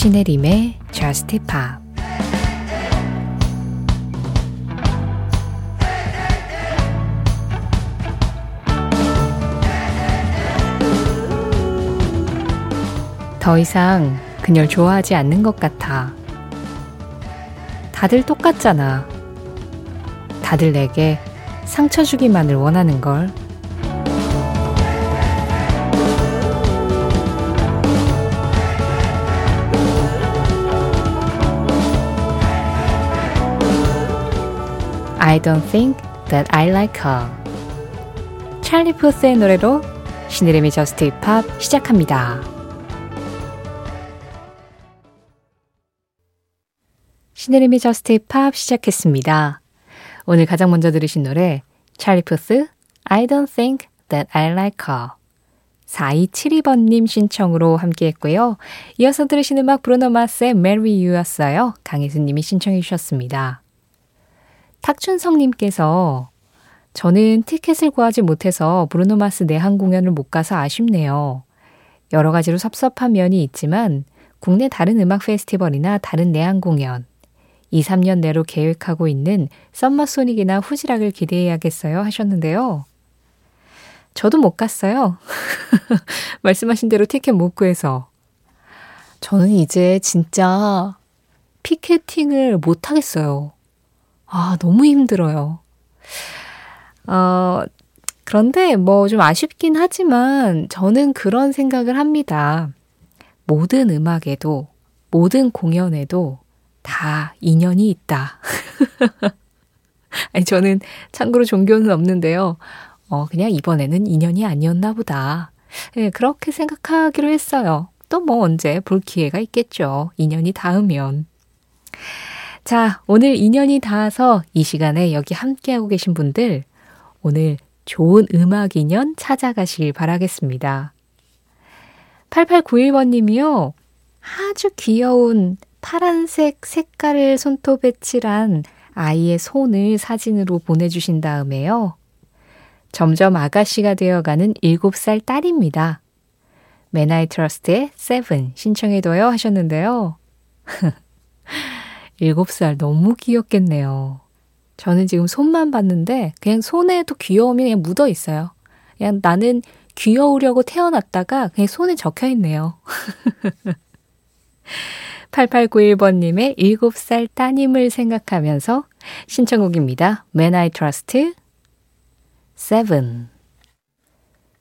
신혜림의 Just Pop 더 이상 그녀를 좋아하지 않는 것 같아. 다들 똑같잖아. 다들 내게 상처 주기만을 원하는 걸. I don't think that I like her. 찰리 푸스의 노래로 신혜림의 Just Pop 시작합니다. 신혜림의 Just Pop 시작했습니다. 오늘 가장 먼저 들으신 노래 찰리 푸스 I don't think that I like her 4272번님 신청으로 함께 했고요. 이어서 들으신 음악 브루노 마스의 Marry You였어요. 강혜수님이 신청해 주셨습니다. 탁춘성님께서 저는 티켓을 구하지 못해서 브루노 마스 내한 공연을 못 가서 아쉽네요. 여러 가지로 섭섭한 면이 있지만 국내 다른 음악 페스티벌이나 다른 내한 공연, 2, 3년 내로 계획하고 있는 썸머소닉이나 후지락을 기대해야겠어요 하셨는데요. 저도 못 갔어요. 말씀하신 대로 티켓 못 구해서. 저는 이제 진짜 피켓팅을 못 하겠어요. 아, 너무 힘들어요. 어, 그런데 뭐 좀 아쉽긴 하지만 저는 그런 생각을 합니다. 모든 음악에도, 모든 공연에도 다 인연이 있다. 아니, 저는 참고로 종교는 없는데요. 어, 그냥 이번에는 인연이 아니었나 보다. 네, 그렇게 생각하기로 했어요. 또 뭐 언제 볼 기회가 있겠죠. 인연이 닿으면. 자, 오늘 인연이 닿아서 이 시간에 여기 함께하고 계신 분들, 오늘 좋은 음악 인연 찾아가길 바라겠습니다. 8891번님이요. 아주 귀여운 파란색 색깔을 손톱에 칠한 아이의 손을 사진으로 보내주신 다음에요. 점점 아가씨가 되어가는 7살 딸입니다. Men I Trust의 Seven 신청해둬요 하셨는데요. 7살 너무 귀엽겠네요. 저는 지금 손만 봤는데 그냥 손에도 귀여움이 그냥 묻어 있어요. 그냥 나는 귀여우려고 태어났다가 그냥 손에 적혀 있네요. 8891번님의 7살 따님을 생각하면서 신청곡입니다. When I Trust 7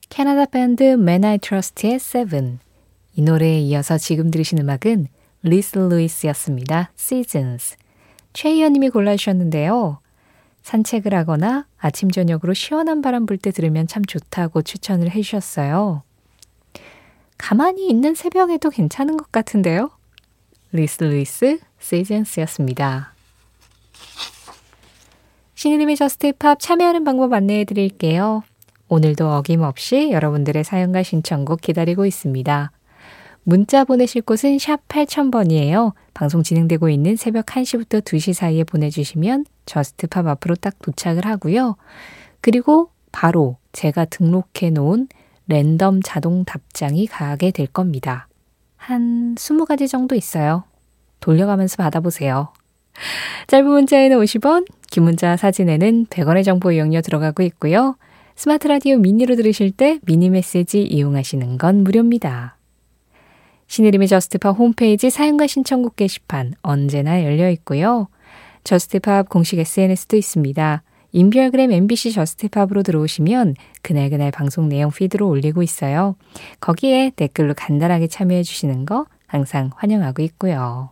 캐나다 밴드 Man I Trust의 7이 노래에 이어서 지금 들으신 음악은 리스 루이스였습니다. Seasons. 최희연님이 골라주셨는데요. 산책을 하거나 아침 저녁으로 시원한 바람 불 때 들으면 참 좋다고 추천을 해주셨어요. 가만히 있는 새벽에도 괜찮은 것 같은데요. 리스 루이스 Seasons였습니다. 신혜림의 Just Pop 참여하는 방법 안내해 드릴게요. 오늘도 어김없이 여러분들의 사연과 신청곡 기다리고 있습니다. 문자 보내실 곳은 샵 8000번이에요. 방송 진행되고 있는 새벽 1시부터 2시 사이에 보내주시면 Just Pop 앞으로 딱 도착을 하고요. 그리고 바로 제가 등록해 놓은 랜덤 자동 답장이 가게 될 겁니다. 한 20가지 정도 있어요. 돌려가면서 받아보세요. 짧은 문자에는 50원, 긴 문자 사진에는 100원의 정보 이용료 들어가고 있고요. 스마트 라디오 미니로 들으실 때 미니 메시지 이용하시는 건 무료입니다. 신혜림의 Just Pop 홈페이지 사연과 신청곡 게시판 언제나 열려 있고요. Just Pop 공식 SNS도 있습니다. 인별그램 MBC Just Pop으로 들어오시면 그날그날 방송 내용 feed로 올리고 있어요. 거기에 댓글로 간단하게 참여해 주시는 거 항상 환영하고 있고요.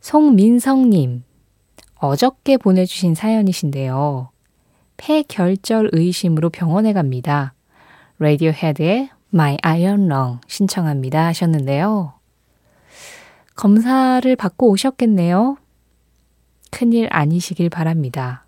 송민성님, 어저께 보내주신 사연이신데요. 폐결절 의심으로 병원에 갑니다. 라디오 헤드의 My Iron Lung 신청합니다 하셨는데요. 검사를 받고 오셨겠네요. 큰일 아니시길 바랍니다.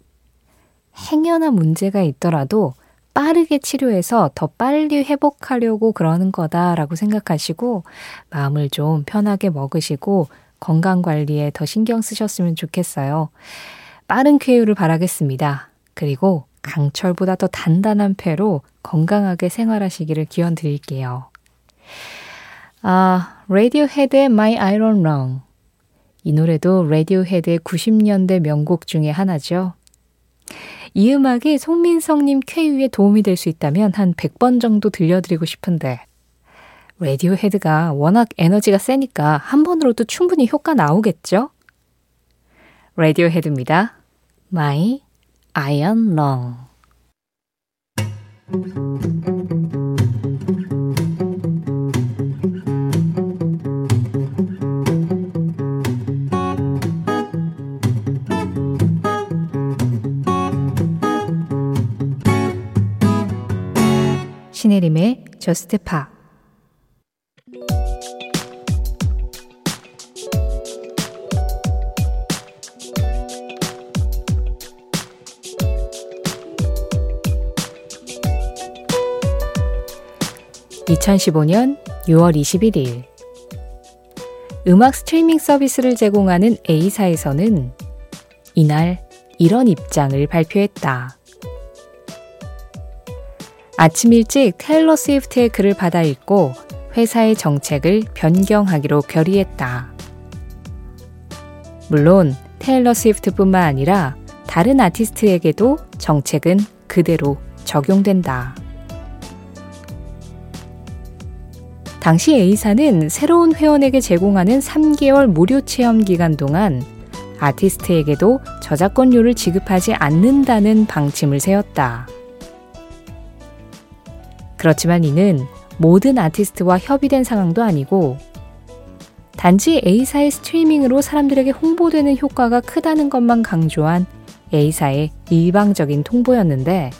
행여나 문제가 있더라도 빠르게 치료해서 더 빨리 회복하려고 그러는 거다라고 생각하시고 마음을 좀 편하게 먹으시고 건강 관리에 더 신경 쓰셨으면 좋겠어요. 빠른 쾌유를 바라겠습니다. 그리고 강철보다 더 단단한 폐로 건강하게 생활하시기를 기원 드릴게요. 아, 레디오헤드의 My Iron Lung. 이 노래도 레디오헤드의 90년대 명곡 중에 하나죠. 이 음악이 송민성님 쾌유에 도움이 될 수 있다면 한 100번 정도 들려드리고 싶은데, 라디오 헤드가 워낙 에너지가 세니까 한 번으로도 충분히 효과 나오겠죠? 라디오 헤드입니다. My Iron Long. 신혜림의 저스트 파 (2015년 6월 21일) 음악 스트리밍 서비스를 제공하는 A사에서는 이날 이런 입장을 발표했다. 아침 일찍 테일러 스위프트의 글을 받아 읽고 회사의 정책을 변경하기로 결의했다. 물론 테일러 스위프트뿐만 아니라 다른 아티스트에게도 정책은 그대로 적용된다. 당시 A사는 새로운 회원에게 제공하는 3개월 무료 체험 기간 동안 아티스트에게도 저작권료를 지급하지 않는다는 방침을 세웠다. 그렇지만 이는 모든 아티스트와 협의된 상황도 아니고 단지 A사의 스트리밍으로 사람들에게 홍보되는 효과가 크다는 것만 강조한 A사의 일방적인 통보였는데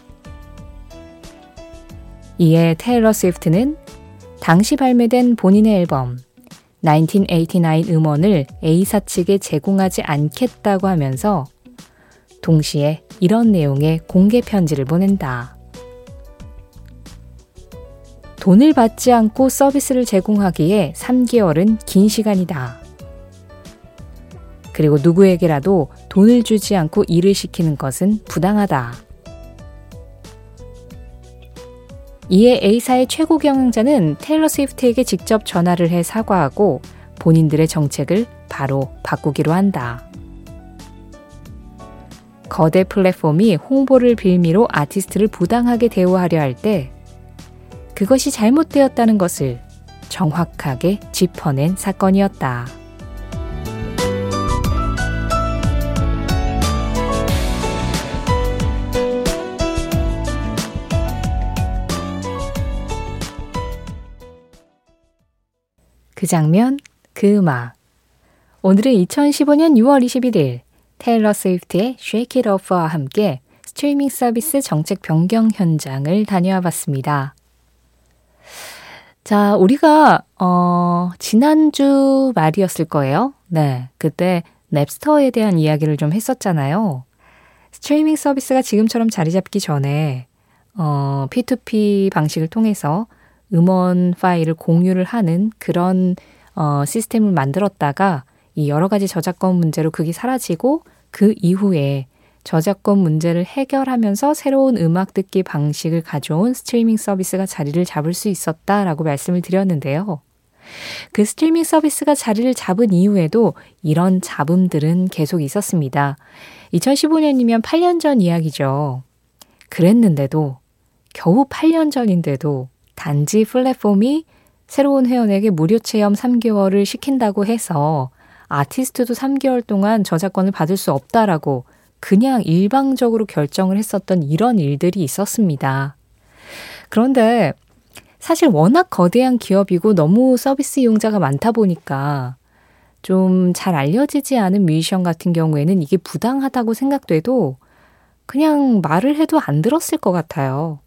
이에 테일러 스위프트는 당시 발매된 본인의 앨범 1989 음원을 A사 측에 제공하지 않겠다고 하면서 동시에 이런 내용의 공개 편지를 보낸다. 돈을 받지 않고 서비스를 제공하기에 3개월은 긴 시간이다. 그리고 누구에게라도 돈을 주지 않고 일을 시키는 것은 부당하다. 이에 A사의 최고 경영자는 테일러 스위프트에게 직접 전화를 해 사과하고 본인들의 정책을 바로 바꾸기로 한다. 거대 플랫폼이 홍보를 빌미로 아티스트를 부당하게 대우하려 할 때 그것이 잘못되었다는 것을 정확하게 짚어낸 사건이었다. 그 장면, 그 음악. 오늘은 2015년 6월 21일 테일러 스위프트의 Shake It Off와 함께 스트리밍 서비스 정책 변경 현장을 다녀와 봤습니다. 자, 우리가, 어, 지난주 말이었을 거예요. 네. 그때 랩스터에 대한 이야기를 좀 했었잖아요. 스트리밍 서비스가 지금처럼 자리 잡기 전에, 어, P2P 방식을 통해서 음원 파일을 공유를 하는 그런, 어, 시스템을 만들었다가 이 여러 가지 저작권 문제로 그게 사라지고 그 이후에 저작권 문제를 해결하면서 새로운 음악 듣기 방식을 가져온 스트리밍 서비스가 자리를 잡을 수 있었다라고 말씀을 드렸는데요. 그 스트리밍 서비스가 자리를 잡은 이후에도 이런 잡음들은 계속 있었습니다. 2015년이면 8년 전 이야기죠. 그랬는데도, 겨우 8년 전인데도 단지 플랫폼이 새로운 회원에게 무료 체험 3개월을 시킨다고 해서 아티스트도 3개월 동안 저작권을 받을 수 없다라고 그냥 일방적으로 결정을 했었던 이런 일들이 있었습니다. 그런데 사실 워낙 거대한 기업이고 너무 서비스 이용자가 많다 보니까 좀 잘 알려지지 않은 뮤지션 같은 경우에는 이게 부당하다고 생각돼도 그냥 말을 해도 안 들었을 것 같아요.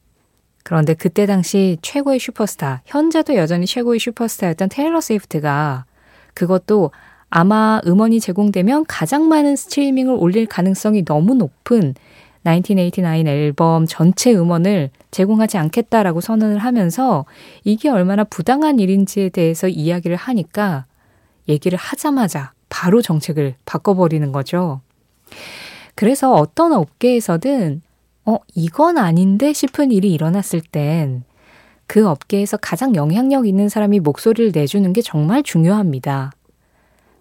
그런데 그때 당시 최고의 슈퍼스타, 현재도 여전히 최고의 슈퍼스타였던 테일러 스위프트가 그것도 아마 음원이 제공되면 가장 많은 스트리밍을 올릴 가능성이 너무 높은 1989 앨범 전체 음원을 제공하지 않겠다라고 선언을 하면서 이게 얼마나 부당한 일인지에 대해서 이야기를 하니까 얘기를 하자마자 바로 정책을 바꿔버리는 거죠. 그래서 어떤 업계에서든 어, 이건 아닌데 싶은 일이 일어났을 땐 그 업계에서 가장 영향력 있는 사람이 목소리를 내주는 게 정말 중요합니다.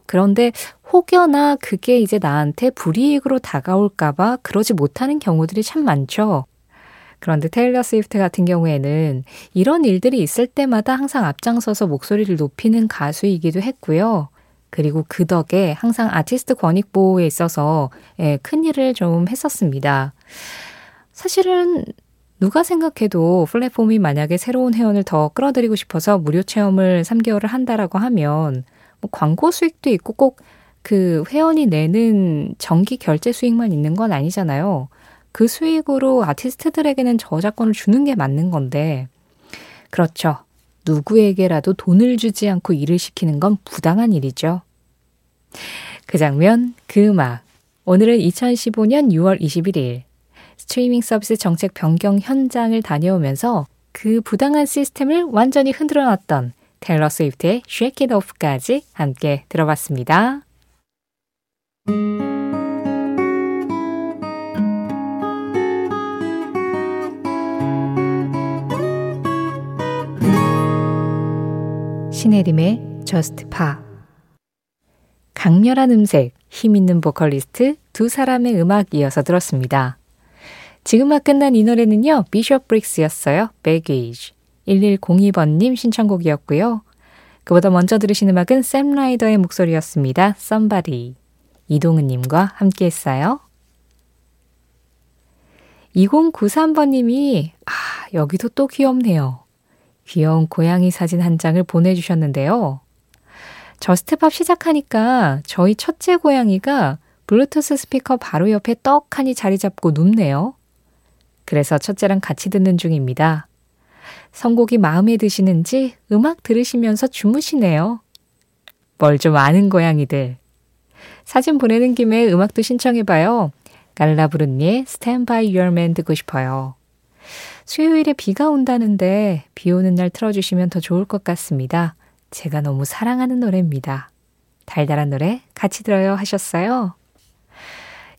그런데 혹여나 그게 이제 나한테 불이익으로 다가올까봐 그러지 못하는 경우들이 참 많죠. 그런데 테일러 스위프트 같은 경우에는 이런 일들이 있을 때마다 항상 앞장서서 목소리를 높이는 가수이기도 했고요. 그리고 그 덕에 항상 아티스트 권익 보호에 있어서 예, 큰 일을 좀 했었습니다. 사실은 누가 생각해도 플랫폼이 만약에 새로운 회원을 더 끌어들이고 싶어서 무료 체험을 3개월을 한다라고 하면 뭐 광고 수익도 있고 꼭 그 회원이 내는 정기 결제 수익만 있는 건 아니잖아요. 그 수익으로 아티스트들에게는 저작권을 주는 게 맞는 건데, 그렇죠. 누구에게라도 돈을 주지 않고 일을 시키는 건 부당한 일이죠. 그 장면, 그 음악. 오늘은 2015년 6월 21일 스트리밍 서비스 정책 변경 현장을 다녀오면서 그 부당한 시스템을 완전히 흔들어 놨던 텔러 스위프트의 Shake It Off까지 함께 들어봤습니다. 신혜림의 Just Pa 강렬한 음색, 힘 있는 보컬리스트 두 사람의 음악 이어서 들었습니다. 지금 막 끝난 이 노래는요, 비숍 브릭스였어요. Baggage. 1102번님 신청곡이었고요. 그보다 먼저 들으신 음악은 샘 라이더의 목소리였습니다. Somebody. 이동은님과 함께 했어요. 2093번님이, 아, 여기도 또 귀엽네요. 귀여운 고양이 사진 한 장을 보내주셨는데요. 저스트팝 시작하니까 저희 첫째 고양이가 블루투스 스피커 바로 옆에 떡하니 자리 잡고 눕네요. 그래서 첫째랑 같이 듣는 중입니다. 선곡이 마음에 드시는지 음악 들으시면서 주무시네요. 뭘 좀 아는 고양이들. 사진 보내는 김에 음악도 신청해봐요. 갈라브루니의 Stand By Your Man 듣고 싶어요. 수요일에 비가 온다는데 비 오는 날 틀어주시면 더 좋을 것 같습니다. 제가 너무 사랑하는 노래입니다. 달달한 노래 같이 들어요 하셨어요.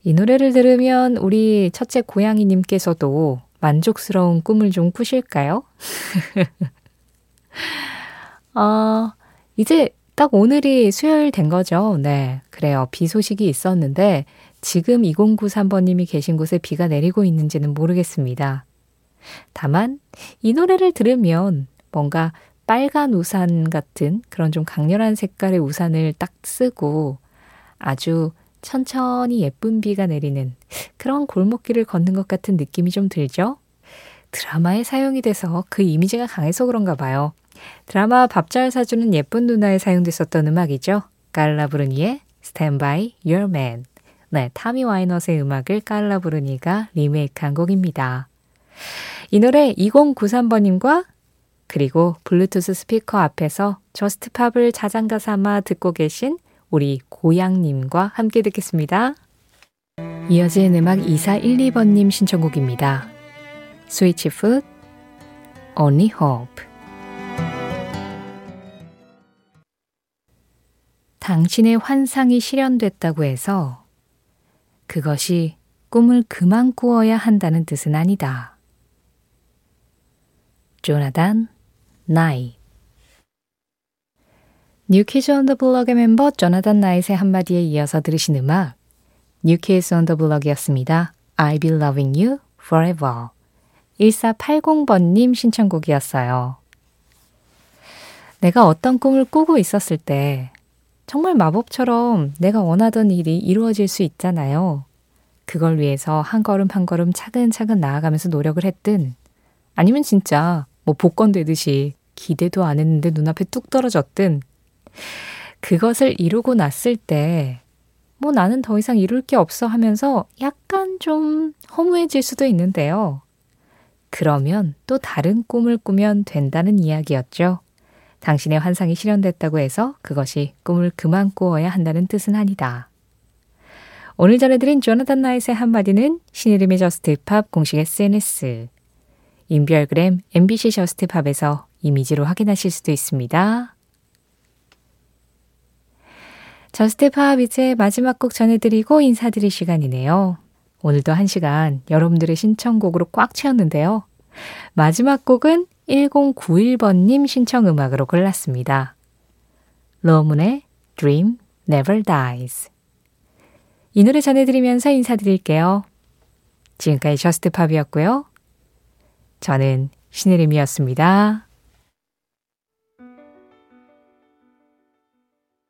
이 노래를 들으면 우리 첫째 고양이님께서도 만족스러운 꿈을 좀 꾸실까요? 어, 이제 딱 오늘이 수요일 된 거죠. 네. 그래요. 비 소식이 있었는데 지금 2093번님이 계신 곳에 비가 내리고 있는지는 모르겠습니다. 다만 이 노래를 들으면 뭔가 빨간 우산 같은 그런 좀 강렬한 색깔의 우산을 딱 쓰고 아주 천천히 예쁜 비가 내리는 그런 골목길을 걷는 것 같은 느낌이 좀 들죠? 드라마에 사용이 돼서 그 이미지가 강해서 그런가 봐요. 드라마 밥 잘 사주는 예쁜 누나에 사용됐었던 음악이죠. 깔라 브루니의 Stand By Your Man. 네, 타미 와이넷의 음악을 깔라 브루니가 리메이크한 곡입니다. 이 노래 2093번님과 그리고 블루투스 스피커 앞에서 저스트팝을 자장가 삼아 듣고 계신 우리 고양님과 함께 듣겠습니다. 이어진 음악 2412번님 신청곡입니다. 스위치 풋 Only Hope 당신의 환상이 실현됐다고 해서 그것이 꿈을 그만 꾸어야 한다는 뜻은 아니다. 조나단 네, 뉴키즈 온 더 블럭의 멤버 조나단 나이트의 한마디에 이어서 들으신 음악 뉴키즈 온 더 블럭이었습니다. I'll Be Loving You Forever 1480번님 신청곡이었어요. 내가 어떤 꿈을 꾸고 있었을 때 정말 마법처럼 내가 원하던 일이 이루어질 수 있잖아요. 그걸 위해서 한 걸음 한 걸음 차근차근 나아가면서 노력을 했든 아니면 진짜 뭐 복권 되듯이 기대도 안 했는데 눈앞에 뚝 떨어졌든 그것을 이루고 났을 때 뭐 나는 더 이상 이룰 게 없어 하면서 약간 좀 허무해질 수도 있는데요. 그러면 또 다른 꿈을 꾸면 된다는 이야기였죠. 당신의 환상이 실현됐다고 해서 그것이 꿈을 그만 꾸어야 한다는 뜻은 아니다. 오늘 전해드린 조나단 나이트의 한마디는 신혜림의 저스트팝 공식 SNS, 인별그램 MBC 저스트팝에서 이미지로 확인하실 수도 있습니다. 저스트팝 이제 마지막 곡 전해드리고 인사드릴 시간이네요. 오늘도 한 시간 여러분들의 신청곡으로 꽉 채웠는데요. 마지막 곡은 1091번님 신청 음악으로 골랐습니다. Lo Moon의 Dream Never Dies. 이 노래 전해드리면서 인사드릴게요. 지금까지 저스트 팝이었고요. 저는 신혜림이었습니다.